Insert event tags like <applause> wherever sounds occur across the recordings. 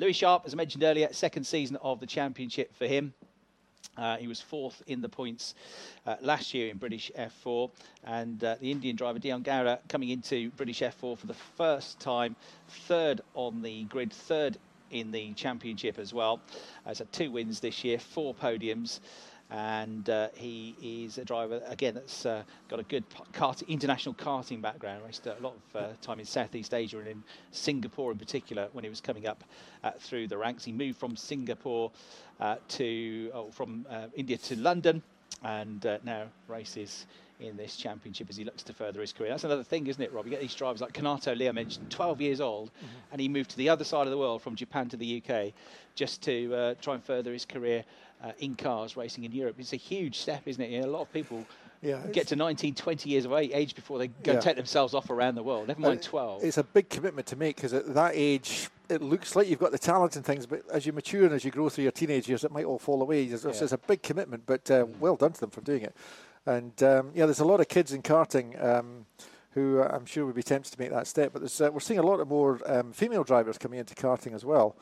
Louis Sharp, as I mentioned earlier, second season of the championship for him. Uh, he was fourth in the points uh, last year in British F4, and uh, the Indian driver Dion Gowda coming into British F4 for the first time, third on the grid, third in the championship as well. Uh, so two wins this year, four podiums and uh, he is a driver again that's uh, got a good kart, international karting background. Raced a lot of uh, time in Southeast Asia and in Singapore in particular when he was coming up uh, through the ranks. He moved from Singapore uh, to oh, from uh, India to London, and now races in this championship as he looks to further his career. That's another thing, isn't it, Rob? You get these drivers like Kanato Le, I mentioned, 12 years old, mm-hmm. and he moved to the other side of the world from Japan to the UK just to uh, try and further his career uh, in cars racing in Europe. It's a huge step, isn't it? You know, a lot of people yeah, get to 19, 20 years of age before they go yeah. take themselves off around the world, never mind 12. It's a big commitment to make because at that age, it looks like you've got the talent and things, but as you mature and as you grow through your teenage years, it might all fall away. It's, yeah. it's a big commitment, but uh, well done to them for doing it. And um, yeah, there's a lot of kids in karting. Um, who uh, I'm sure would be tempted to make that step, but uh, we're seeing a lot of more um, female drivers coming into karting as well.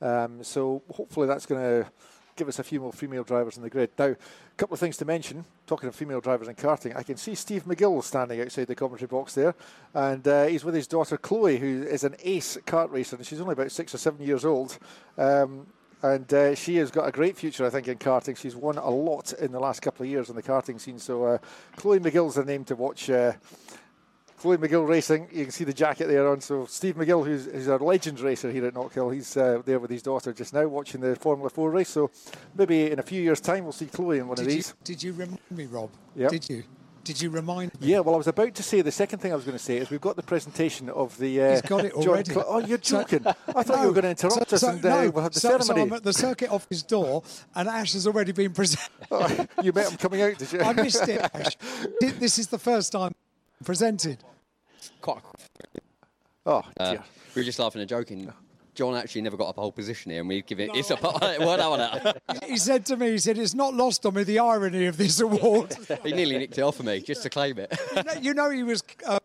Um, so hopefully that's going to give us a few more female drivers in the grid. Now, a couple of things to mention. Talking of female drivers in karting, I can see Steve McGill standing outside the commentary box there, and uh, he's with his daughter Chloe, who is an ace kart racer, and she's only about six or seven years old. Um, and uh, she has got a great future, I think, in karting. She's won a lot in the last couple of years in the karting scene. So, uh, Chloe McGill's the name to watch uh, Chloe McGill Racing. You can see the jacket there on. So Steve McGill, who's, who's a legends racer here at Knockhill, he's uh, there with his daughter just now watching the Formula 4 race. So maybe in a few years' time we'll see Chloe in one did of these. Did you remind me, Rob? Yeah. Did you? Did you remind me? Yeah, well, I was about to say the second thing I was going to say is we've got the presentation of the. Uh, He's got it already. Cl- oh, you're joking! So, I thought no, you were going to interrupt so, us so, and uh, no, we'll have the so, ceremony. So I'm at the circuit office door, and Ash has already been presented. <laughs> oh, you met him coming out, did you? I missed it, Ash. This is the first time presented quite. Oh, uh, we were just laughing and joking. John actually never got a pole position here, and we give it. No. It's a <laughs> well done He said to me, he said, "It's not lost on me the irony of this award." <laughs> he nearly nicked it off of me just to claim it. you, know, you know he was uh,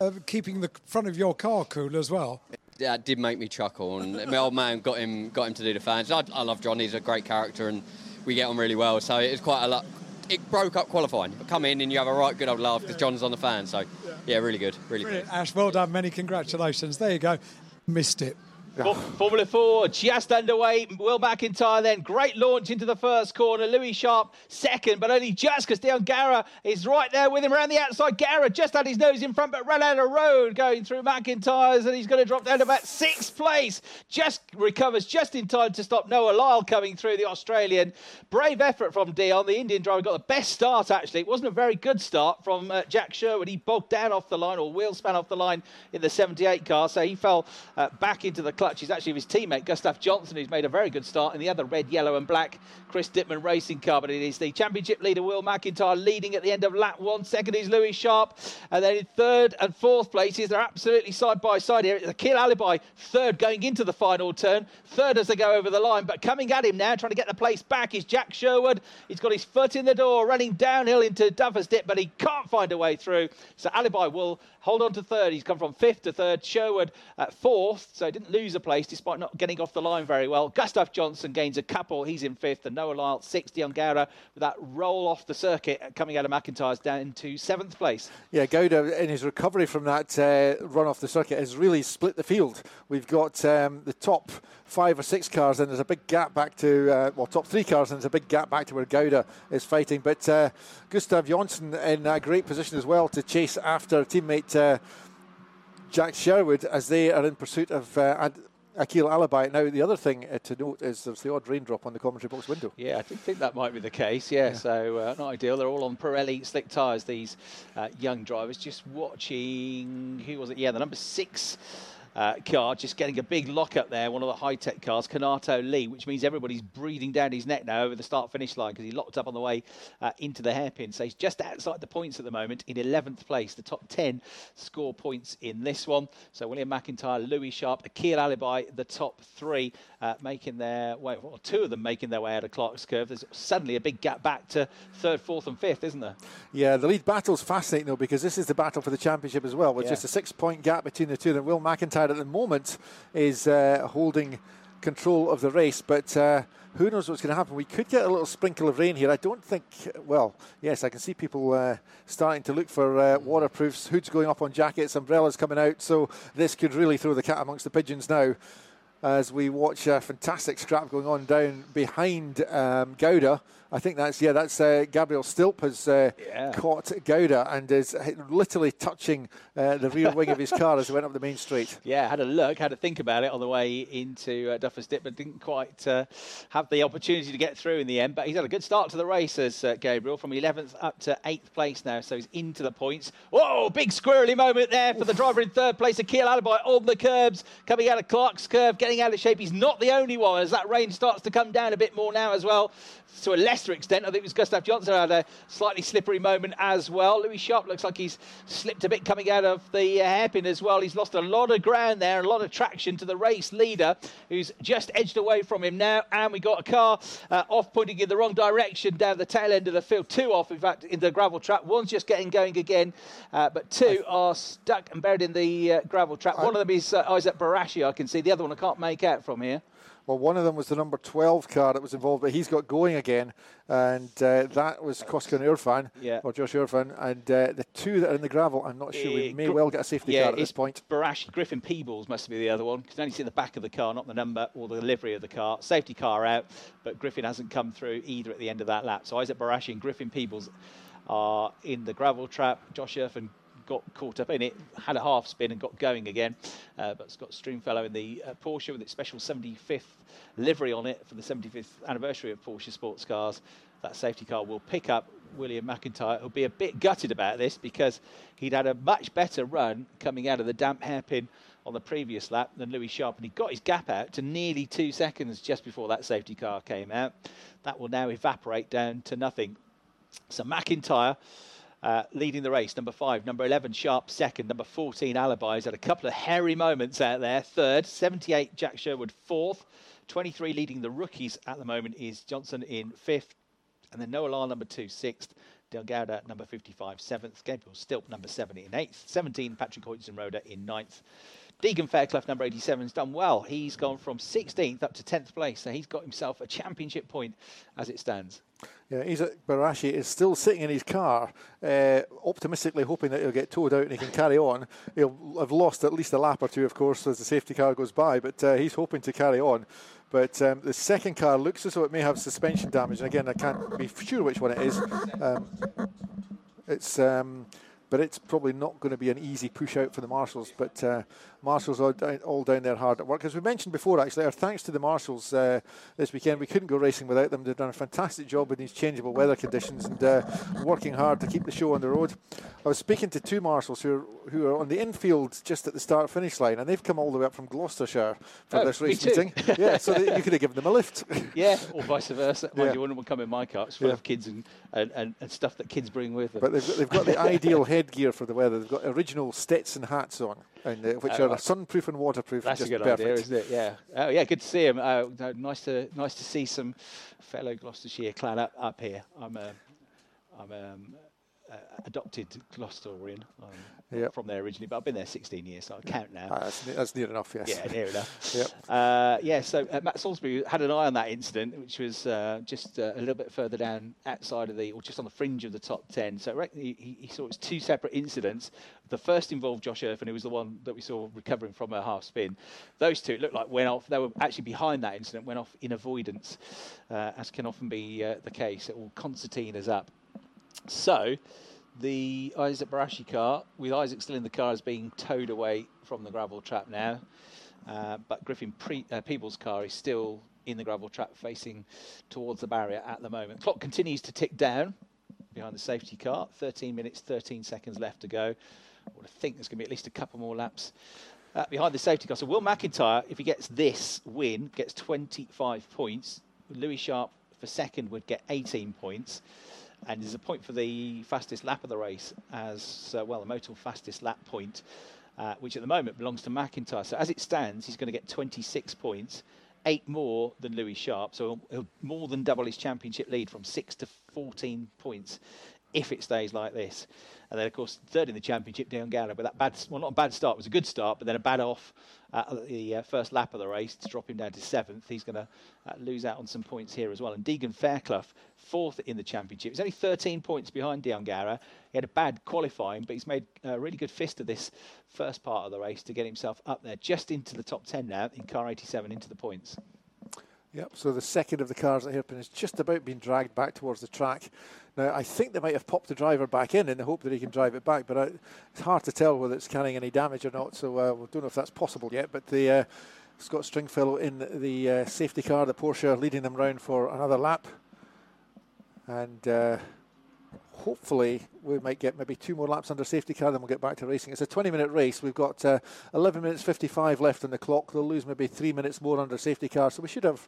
uh, keeping the front of your car cool as well. That did make me chuckle, and my old man got him got him to do the fans. I, I love John; he's a great character, and we get on really well. So it was quite a lot. It broke up qualifying. Come in and you have a right good old laugh because John's on the fan. So yeah, really good, really Brilliant. good. Ash, well done. Many congratulations. There you go. Missed it. Formula 4 just underway. Will McIntyre then. Great launch into the first corner. Louis Sharp second, but only just because Dion Gowda is right there with him around the outside. Gowda just had his nose in front, but ran out of road going through McIntyre's, and he's going to drop down to about sixth place. Just recovers just in time to stop Noah Lyle coming through the Australian. Brave effort from Dion. The Indian driver got the best start, actually. It wasn't a very good start from uh, Jack Sherwood. He bogged down off the line, or wheel span off the line in the 78 car, so he fell uh, back into the clutch. is actually his teammate Gustav Jonsson, who's made a very good start in the other red, yellow, and black Chris Dittmann racing car. But it is the championship leader Will McIntyre leading at the end of lap one. Second is Louis Sharp, and then in third and fourth places they're absolutely side by side here. It's Akil Alibhai third going into the final turn, third as they go over the line. But coming at him now, trying to get the place back is Jack Sherwood. He's got his foot in the door, running downhill into Duffus Dip, but he can't find a way through. So Alibhai will hold on to third. He's come from fifth to third. Sherwood at fourth, so he didn't lose a place despite not getting off the line very well. Gustav Jonsson gains a couple. He's in fifth, and Noah Lyle sixth. on Gowda with that roll off the circuit coming out of McIntyre's down to seventh place. Yeah, Gowda in his recovery from that uh, run off the circuit has really split the field. We've got um, the top five or six cars, and there's a big gap back to, uh, well, top three cars, and there's a big gap back to where Gowda is fighting. But uh, Gustav Jonsson in a great position as well to chase after teammate uh, Jack Sherwood as they are in pursuit of uh, Akil Alibhai. Now, the other thing uh, to note is there's the odd raindrop on the commentary box window. Yeah, I think that might be the case. Yeah, yeah. so uh, not ideal. They're all on Pirelli slick tyres, these uh, young drivers. Just watching, who was it? Yeah, the number six uh, car, just getting a big lock up there, one of the Hitech cars, Kanato Le, which means everybody's breathing down his neck now over the start finish line because he locked up on the way uh, into the hairpin. So he's just outside the points at the moment in 11th place. The top 10 score points in this one. So William McIntyre, Louis Sharp, Akil Alibhai, the top three uh, making their way, well, two of them making their way out of Clark's Curve. There's suddenly a big gap back to third, fourth, and fifth, isn't there? Yeah, the lead battle's fascinating though because this is the battle for the championship as well, with yeah. just a six point gap between the two. And Will McIntyre at the moment is uh, holding control of the race, but. Uh, who knows what's going to happen? We could get a little sprinkle of rain here. I don't think. Well, yes, I can see people uh, starting to look for uh, waterproofs, hoods going up on jackets, umbrellas coming out. So this could really throw the cat amongst the pigeons now as we watch a fantastic scrap going on down behind um, Gowda. I think that's yeah, that's uh, Gabriel Stilp has uh, yeah. caught Gowda and is literally touching uh, the rear wing of his car as he went up the main street. <laughs> Yeah, had a look, had to think about it on the way into uh, Duffus Dip, but didn't quite uh, have the opportunity to get through in the end. But he's had a good start to the race as uh, Gabriel from 11th up to 8th place now, so he's into the points. Whoa, big squirrely moment there for the driver in third place, Akil Alibhai on the curbs, coming out of Clark's curve, getting out of shape. He's not the only one as that rain starts to come down a bit more now as well to a lesser extent, I think it was Gustav Jonsson had a slightly slippery moment as well. Louis Sharp looks like he's slipped a bit coming out of the uh, hairpin as well. He's lost a lot of ground there, a lot of traction to the race leader, who's just edged away from him now. And we got a car uh, off pointing in the wrong direction down the tail end of the field. Two off, in fact, in the gravel trap. One's just getting going again, uh, but two are stuck and buried in the uh, gravel trap. One of them is uh, Isaac Barashi, I can see. The other one I can't make out from here. Well, one of them was the number 12 car that was involved, but he's got going again, and uh, that was Koska Irfan, yeah. or Josh Irfan. And uh, the two that are in the gravel, I'm not sure. We may well get a safety yeah, car at this point. Barash, Griffin Peebles must be the other one. Can only see the back of the car, not the number or the livery of the car. Safety car out, but Griffin hasn't come through either at the end of that lap. So Isaac Barashi and Griffin Peebles are in the gravel trap. Josh Irfan got caught up in it, had a half spin and got going again. Uh, but Scott Stringfellow in the uh, Porsche with its special 75th livery on it for the 75th anniversary of Porsche sports cars. That safety car will pick up William McIntyre, who'll be a bit gutted about this because he'd had a much better run coming out of the damp hairpin on the previous lap than Louis Sharp, and he got his gap out to nearly two seconds just before that safety car came out. That will now evaporate down to nothing. So McIntyre uh, leading the race. Number five, number 11, Sharp second, number 14, Alibhai's had a couple of hairy moments out there. Third, 78, Jack Sherwood fourth, 23 leading the rookies at the moment is Jonsson in fifth, and then Noah Lyle number two, sixth. Delgado number 55, seventh. Gabriel Stilp number 70 in eighth. 17, Patrick Heuzenroeder in ninth. Deagen Fairclough, number 87, has done well. He's gone from 16th up to 10th place, so he's got himself a championship point as it stands. Yeah, Isaac Barashi is still sitting in his car, uh, optimistically hoping that he'll get towed out and he can carry on. He'll have lost at least a lap or two, of course, as the safety car goes by, but uh, he's hoping to carry on. But um, the second car looks as though it may have suspension damage, and again, I can't be sure which one it is. Um, it's. Um, but it's probably not going to be an easy push out for the marshals. But uh, marshals are all down there hard at work. As we mentioned before, actually, our thanks to the marshals uh, this weekend. We couldn't go racing without them. They've done a fantastic job in these changeable weather conditions and uh, working hard to keep the show on the road. I was speaking to two marshals who are, who are on the infield just at the start finish line, and they've come all the way up from Gloucestershire for oh, this race meeting. yeah, so they, you could have given them a lift. <laughs> yeah, or vice versa. Mind yeah. you wouldn't come in my car. It's full yeah. of kids and, and, and, and, stuff that kids bring with them. But they've got, they've got the <laughs> ideal headgear for the weather. They've got original Stetson hats on, and uh, which uh, are sunproof and waterproof. That's a good perfect. idea, isn't it? Yeah. Oh, yeah. Good to see him. Uh, nice to nice to see some fellow Gloucestershire clan up, up here. I'm a, I'm um, uh, adopted Gloucesterian. Um, yep. From there originally, but I've been there 16 years, so I count now. Ah, that's, that's, near enough, yes. Yeah, near enough. <laughs> yep. Uh, yeah, so uh, Matt Salisbury had an eye on that incident, which was uh, just uh, a little bit further down outside of the, or just on the fringe of the top 10. So he, he saw it was two separate incidents. The first involved Josh Irfan, who was the one that we saw recovering from a half spin. Those two, it looked like went off. They were actually behind that incident, went off in avoidance, uh, as can often be the case. It All concertinas up. So the Isaac Barashi car, with Isaac still in the car, is being towed away from the gravel trap now. Uh, but Griffin Pre- uh, Peebles' car is still in the gravel trap facing towards the barrier at the moment. Clock continues to tick down behind the safety car. 13 minutes, 13 seconds left to go. I would think there's going to be at least a couple more laps uh, behind the safety car. So Will McIntyre, if he gets this win, gets 25 points. Louis Sharp for second would get 18 points and there's a point for the fastest lap of the race as uh, well, the Motul fastest lap point, uh, which at the moment belongs to McIntyre. So as it stands, he's going to get 26 points, eight more than Louis Sharp, so he'll more than double his championship lead from six to 14 points if it stays like this. And then, of course, third in the championship, Dion Gowda, but that bad, well, not a bad start, was a good start, but then a bad off at the uh, first lap of the race to drop him down to seventh. He's going to uh, lose out on some points here as well. And Deagen Fairclough, fourth in the championship. He's only 13 points behind Dion Gowda. He had a bad qualifying, but he's made a really good fist of this first part of the race to get himself up there, just into the top 10 now in car 87 into the points. Yep, so the second of the cars at Hairpin is just about being dragged back towards the track. Now, I think they might have popped the driver back in in the hope that he can drive it back, but I, it's hard to tell whether it's carrying any damage or not, so uh, we don't know if that's possible yet. But the uh, Scott Stringfellow in the, uh, safety car, the Porsche, leading them round for another lap. And uh, hopefully we might get maybe two more laps under safety car, then we'll get back to racing. It's a 20 minute race. We've got uh, 11 minutes 55 left on the clock. They'll lose maybe three minutes more under safety car, so we should have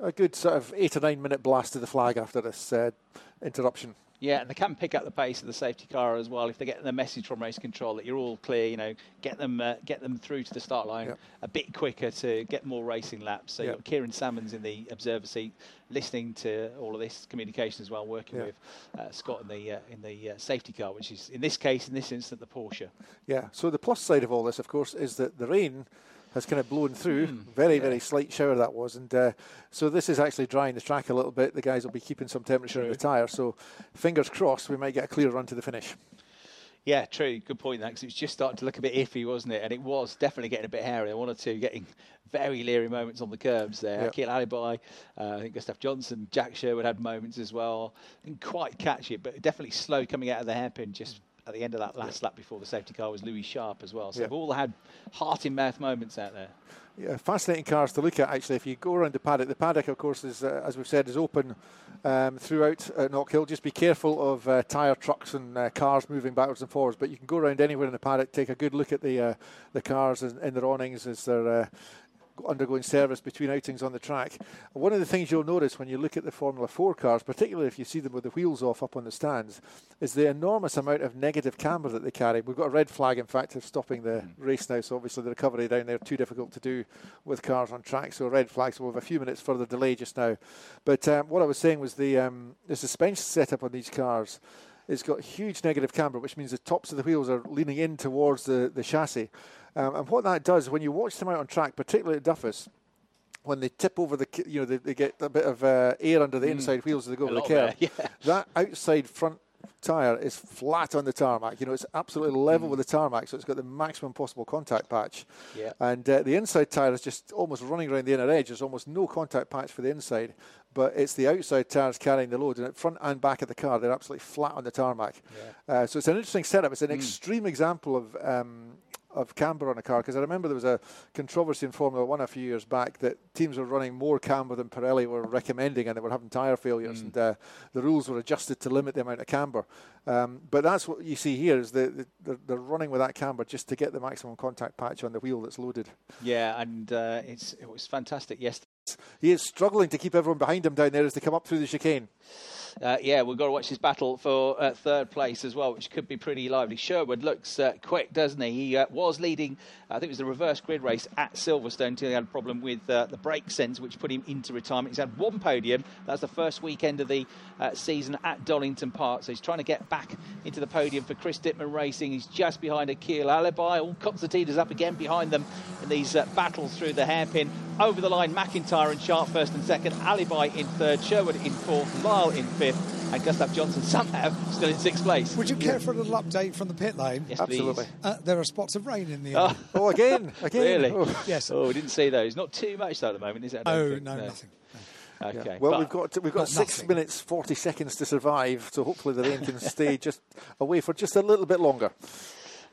a good sort of eight or nine minute blast to the flag after this uh, interruption. Yeah, and they can pick up the pace of the safety car as well if they get the message from race control that you're all clear. You know, get them uh, get them through to the start line yep. a bit quicker to get more racing laps. So yep. you've got Kieran Salmons in the observer seat, listening to all of this communication as well, working yep. with uh, Scott in the uh, in the uh, safety car, which is in this case, in this instance, the Porsche. Yeah. So the plus side of all this, of course, is that the rain has kind of blown through. Mm, very, yeah. very slight shower that was. And uh, so this is actually drying the track a little bit. The guys will be keeping some temperature true. in the tyre. So fingers crossed we might get a clear run to the finish. Yeah, true. Good point. That because it was just starting to look a bit iffy, wasn't it? And it was definitely getting a bit hairy. One or two getting very leery moments on the curbs there. Yep. Akil Alibhai, uh, I think Gustav Jonsson, Jack Sherwood had moments as well. Didn't quite catch it, but definitely slow coming out of the hairpin. Just at the end of that last lap before the safety car was Louis Sharp as well. So yeah. they've all had heart in mouth moments out there. Yeah, fascinating cars to look at actually. If you go around the paddock, the paddock, of course, is uh, as we've said, is open um, throughout uh, Knockhill. Just be careful of uh, tyre trucks and uh, cars moving backwards and forwards. But you can go around anywhere in the paddock, take a good look at the uh, the cars and, in their awnings as they're uh, undergoing service between outings on the track. One of the things you'll notice when you look at the Formula 4 cars, particularly if you see them with the wheels off up on the stands, is the enormous amount of negative camber that they carry. We've got a red flag, in fact, of stopping the mm. race now, so obviously the recovery down there too difficult to do with cars on track. So red flag, so we'll have a few minutes further delay just now. But um, what I was saying was the um, the suspension setup on these cars it's got huge negative camber, which means the tops of the wheels are leaning in towards the, the chassis. Um, and what that does, when you watch them out on track, particularly at Duffus, when they tip over the, you know, they, they get a bit of uh, air under the mm. inside wheels as they go over the curb. Yeah. <laughs> That outside front tyre is flat on the tarmac. You know, it's absolutely level mm. with the tarmac, so it's got the maximum possible contact patch. Yeah. And uh, the inside tyre is just almost running around the inner edge. There's almost no contact patch for the inside, but it's the outside tyres carrying the load. And at front and back of the car, they're absolutely flat on the tarmac. Yeah. Uh, so it's an interesting setup. It's an mm. extreme example of um, of camber on a car because I remember there was a controversy in Formula One a few years back that teams were running more camber than Pirelli were recommending and they were having tyre failures mm. and uh, the rules were adjusted to limit the amount of camber. Um, but that's what you see here is the, the, they're running with that camber just to get the maximum contact patch on the wheel that's loaded. Yeah, and uh, it's it was fantastic yesterday. He is struggling to keep everyone behind him down there as they come up through the chicane uh, yeah, we've got to watch this battle for uh, third place as well, which could be pretty lively. Sherwood looks uh, quick, doesn't he? He uh, was leading, I think it was the reverse grid race at Silverstone until he had a problem with uh, the brake sense, which put him into retirement. He's had one podium. That's the first weekend of the uh, season at Donington Park. So he's trying to get back into the podium for Chris Dittmann Racing. He's just behind Akil Alibhai. All Constantine's up again behind them in these battles through the hairpin. Over the line, McIntyre and Sharp first and second, Alibhai in third, Sherwood in fourth, Lyle in fifth, and Gustav Jonsson somehow still in sixth place. Would you care for a little update from the pit lane? Yes, Absolutely. Uh, there are spots of rain in the air. Oh, oh again, <laughs> again. Really? Oh. Yes. Oh, we didn't see those. Not too much though at the moment, is it? Oh, no, no, nothing. Okay. Yeah. Well, we've got we've got six nothing. minutes forty seconds to survive, so hopefully the rain can stay <laughs> just away for just a little bit longer.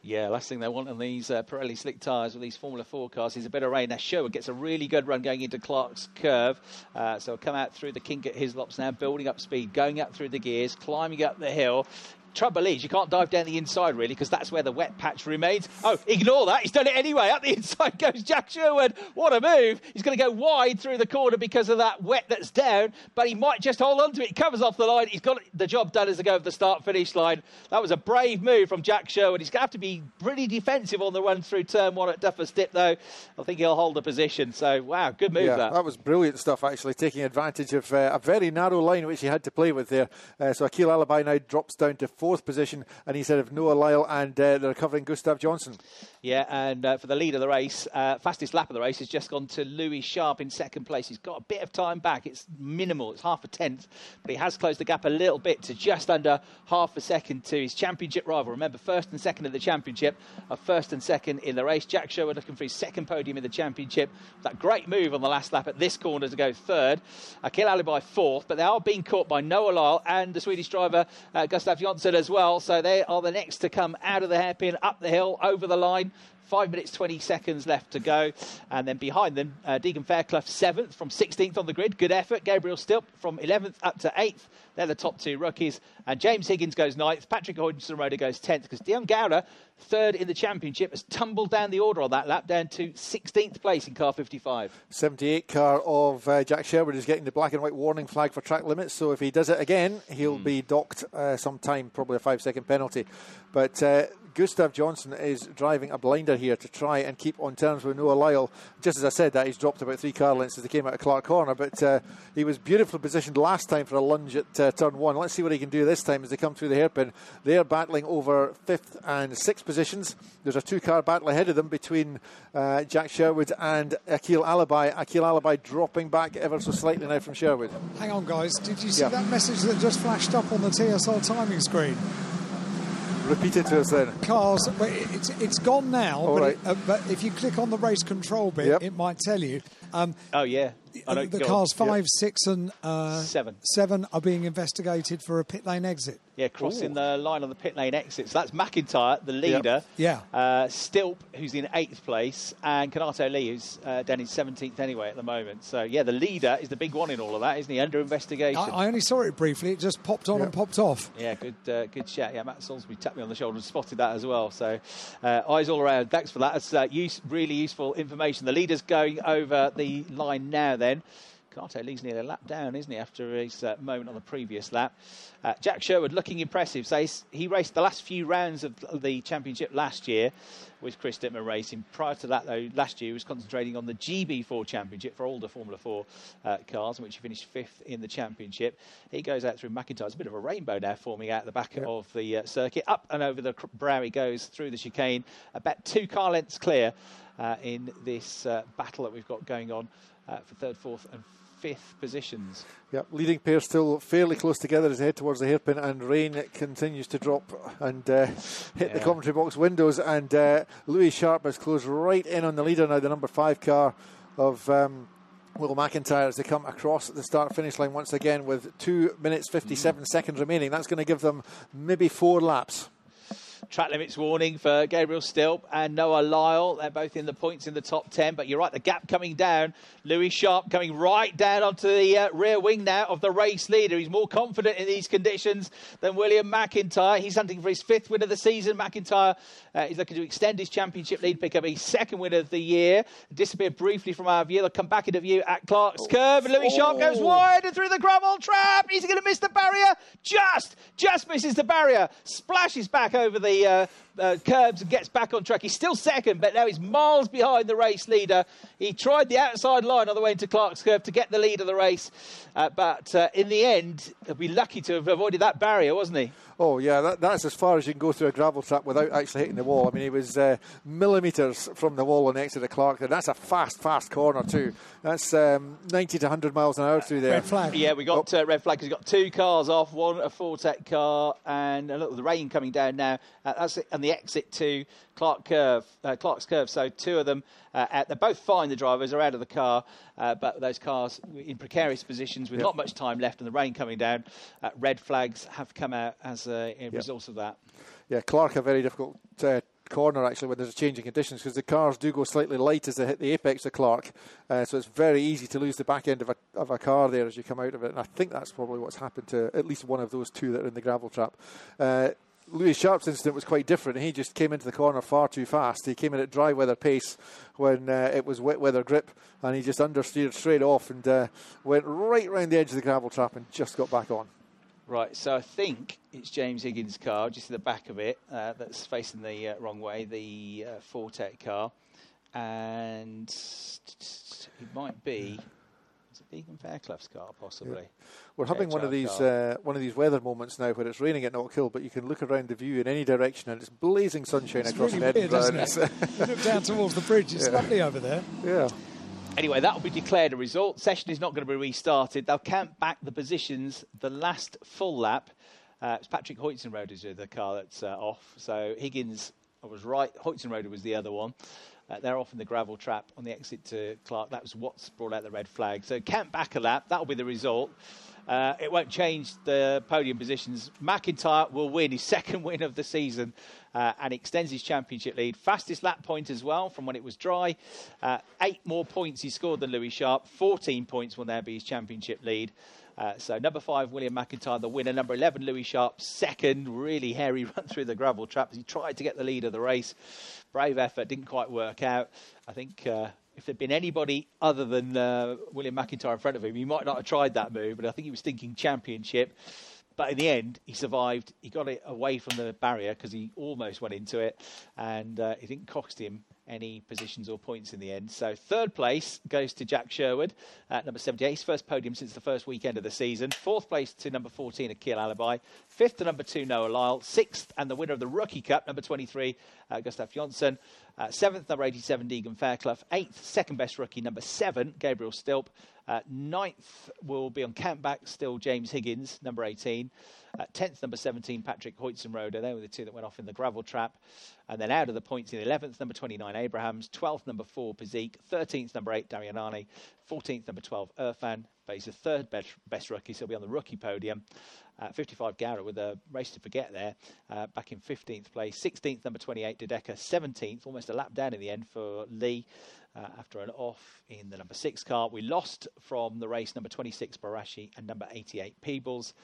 Yeah, last thing they want on these uh, Pirelli slick tyres with these Formula 4 cars is a bit of rain. Now, Sherwood gets a really good run going into Clark's curve. Uh, so come out through the kink at his Hislops now, building up speed, going up through the gears, climbing up the hill trouble is, you can't dive down the inside really because that's where the wet patch remains. Oh, ignore that. He's done it anyway. Up the <laughs> inside goes Jack Sherwood. What a move. He's going to go wide through the corner because of that wet that's down, but he might just hold on to it. He covers off the line. He's got the job done as they go of the start finish line. That was a brave move from Jack Sherwood. He's going to have to be pretty defensive on the run through turn one at Duffus Dip, though. I think he'll hold a position. So, wow, good move yeah, that. that was brilliant stuff, actually, taking advantage of uh, a very narrow line which he had to play with there. Uh, so Akil Alibhai now drops down to fourth position, and he's ahead of Noah Lyle and uh, the recovering Gustav Jonsson. Yeah, and uh, for the lead of the race, uh, fastest lap of the race has just gone to Louis Sharp in second place. He's got a bit of time back. It's minimal, it's half a tenth, but he has closed the gap a little bit to just under half a second to his championship rival. Remember, first and second in the championship are first and second in the race. Jack Sherwood looking for his second podium in the championship. That great move on the last lap at this corner to go third. Akil Alibhai fourth, but they are being caught by Noah Lyle and the Swedish driver uh, Gustav Jonsson as well. So they are the next to come out of the hairpin, up the hill, over the line. Five minutes, 20 seconds left to go. And then behind them, uh, Deagen Fairclough, seventh from 16th on the grid. Good effort. Gabriel Stilp from 11th up to 8th. They're the top two rookies. And James Higgins goes ninth. Patrick Heuzenroeder goes 10th because Dion Gowda, third in the championship, has tumbled down the order on that lap down to 16th place in car 55. 78 car of uh, Jack Sherwood is getting the black and white warning flag for track limits. So if he does it again, he'll mm. be docked uh, some time, probably a five second penalty. But uh, Gustav Jonsson is driving a blinder here to try and keep on terms with Noah Lyle. Just as I said that, he's dropped about three car lengths as they came out of Clark Corner, but uh, he was beautifully positioned last time for a lunge at uh, turn one. Let's see what he can do this time as they come through the hairpin. They're battling over fifth and sixth positions. There's a two car battle ahead of them between uh, Jack Sherwood and Akil Alibhai. Akil Alibhai dropping back ever so slightly now from Sherwood. Hang on, guys. Did you see yeah. that message that just flashed up on the TSL timing screen? Repeat it to us then. Cars, it's it's gone now. But, right. it, uh, but if you click on the race control bit, yep. it might tell you. Um, oh yeah. Uh, the cars five, yep. six, and uh, seven. Seven are being investigated for a pit lane exit. Yeah, crossing Ooh. the line on the pit lane exit. So that's McIntyre, the leader. Yep. Yeah. Uh, Stilp, who's in eighth place, and Kanato Le, who's uh, down in 17th anyway at the moment. So, yeah, the leader is the big one in all of that, isn't he? Under investigation. I, I only saw it briefly. It just popped on yep. and popped off. Yeah, good uh, good chat. Yeah, Matt Salisbury tapped me on the shoulder and spotted that as well. So, uh, eyes all around. Thanks for that. That's uh, use, really useful information. The leader's going over the line now then. Carter Lee's nearly a lap down, isn't he, after his uh, moment on the previous lap. Uh, Jack Sherwood looking impressive. So he raced the last few rounds of the championship last year with Chris Dittmann racing. Prior to that, though, last year he was concentrating on the GB4 championship for older Formula 4 uh, cars, in which he finished fifth in the championship. He goes out through McIntyre. It's a bit of a rainbow now forming out the back yep. of the uh, circuit. Up and over the brow he goes through the chicane, about two car lengths clear in this uh, battle that we've got going on uh, for third, fourth, and fifth positions. Yep, leading pair still fairly close together as they head towards the hairpin, and rain continues to drop and uh, hit yeah. the commentary box windows. And uh, Louis Sharp has closed right in on the leader now, the number five car of. Um, Will McIntyre as they come across the start finish line once again with 2 minutes 57 mm. seconds remaining. That's going to give them maybe four laps. Track limits warning for Gabriel Stilp and Noah Lyle. They're both in the points in the top 10, but you're right, the gap coming down. Louis Sharp coming right down onto the uh, rear wing now of the race leader. He's more confident in these conditions than William McIntyre. He's hunting for his fifth win of the season. McIntyre uh, is looking to extend his championship lead, pick up his second win of the year. Disappeared briefly from our view. They'll come back into view at Clark's oh. Curve. And Louis oh. Sharp goes wide and through the gravel trap. He's going to miss the barrier. Just, just misses the barrier. Splashes back over the uh, uh, curbs and gets back on track. He's still second, but now he's miles behind the race leader. He tried the outside line on the way into Clark's Curve to get the lead of the race, uh, but uh, in the end, he'll be lucky to have avoided that barrier, wasn't he? Oh yeah, that, that's as far as you can go through a gravel trap without actually hitting the wall. I mean, he was uh, millimetres from the wall on next to the Clark. And that's a fast, fast corner too. That's um, 90 to 100 miles an hour through there. Red flag. Yeah, we got oh. uh, red flag. He's got two cars off, one a Fortec car, and a little the rain coming down now. Uh, that's it, and the exit to Clark Curve, uh, Clark's Curve. So two of them, uh, at, they're both fine. The drivers are out of the car, uh, but those cars in precarious positions with yep. not much time left and the rain coming down. Uh, red flags have come out as a, a yep. result of that. Yeah, Clark a very difficult uh, corner actually when there's a change in conditions because the cars do go slightly light as they hit the apex of Clark, uh, so it's very easy to lose the back end of a, of a car there as you come out of it. And I think that's probably what's happened to at least one of those two that are in the gravel trap. Uh, Louis Sharp's incident was quite different. He just came into the corner far too fast. He came in at dry weather pace when uh, it was wet weather grip, and he just understeered straight off and uh, went right round the edge of the gravel trap and just got back on. Right, so I think it's James Higgins' car, just at the back of it, uh, that's facing the uh, wrong way, the uh, Fortec car, and it might be. Is it Deagen Fairclough's car, possibly? Yeah. We're having one of these uh, one of these weather moments now where it's raining at Knockhill, but you can look around the view in any direction and it's blazing sunshine it's across really Edinburgh. Weird, isn't it? <laughs> you look down towards the bridge; it's yeah. lovely over there. Yeah. Anyway, that will be declared a result. Session is not going to be restarted. They'll count back the positions the last full lap. Uh, it's Patrick Heuzenroeder is the car that's uh, off. So Higgins, I was right. Heuzenroeder was the other one. Uh, they're off in the gravel trap on the exit to Clark. That was what's brought out the red flag. So count back a lap. That'll be the result. Uh, it won't change the podium positions. McIntyre will win his <laughs> second win of the season uh, and extends his championship lead. Fastest lap point as well from when it was dry. Uh, eight more points he scored than Louis Sharp. 14 points will now be his championship lead. Uh, so number five, William McIntyre, the winner. Number 11, Louis Sharp, second. Really hairy <laughs> run through the gravel trap. He tried to get the lead of the race. Brave effort, didn't quite work out. I think uh, if there'd been anybody other than uh, William McIntyre in front of him, he might not have tried that move. But I think he was thinking championship. But in the end, he survived. He got it away from the barrier because he almost went into it, and uh, it didn't cost him any positions or points in the end. So third place goes to Jack Sherwood at number 78, his first podium since the first weekend of the season. Fourth place to number 14, Akil Alibhai. Fifth to number two, Noah Lyle. Sixth and the winner of the Rookie Cup, number 23, uh, Gustav Jonsson. Uh, seventh, number 87, Deagen Fairclough. Eighth, second best rookie, number seven, Gabriel Stilp. Uh, ninth will be on campback, still James Higgins, number 18. Uh, 10th, number 17, Patrick Heuzenroeder. They were the two that went off in the gravel trap. And then out of the points in 11th, number 29, Abrahams. 12th, number 4, Pazik. 13th, number 8, Darianani. 14th, number 12, Irfan. But he's the third best, best rookie, so he'll be on the rookie podium. Uh, 55, Garrett with a race to forget there, uh, back in 15th place. 16th, number 28, Dodeka. 17th, almost a lap down in the end for Le. Uh, after an off in the number six car. We lost from the race number 26 Barashi and number 88 Peebles.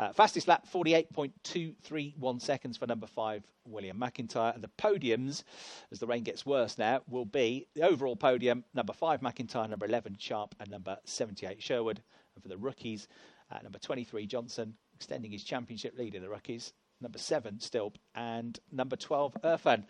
Uh, fastest lap, 48.231 seconds for number five, William McIntyre. And the podiums, as the rain gets worse now, will be the overall podium number five, McIntyre, number 11, Sharp, and number 78, Sherwood. And for the rookies, uh, number 23, Jonsson, extending his championship lead in the rookies. Number seven, Stilp, and number 12, Irfan.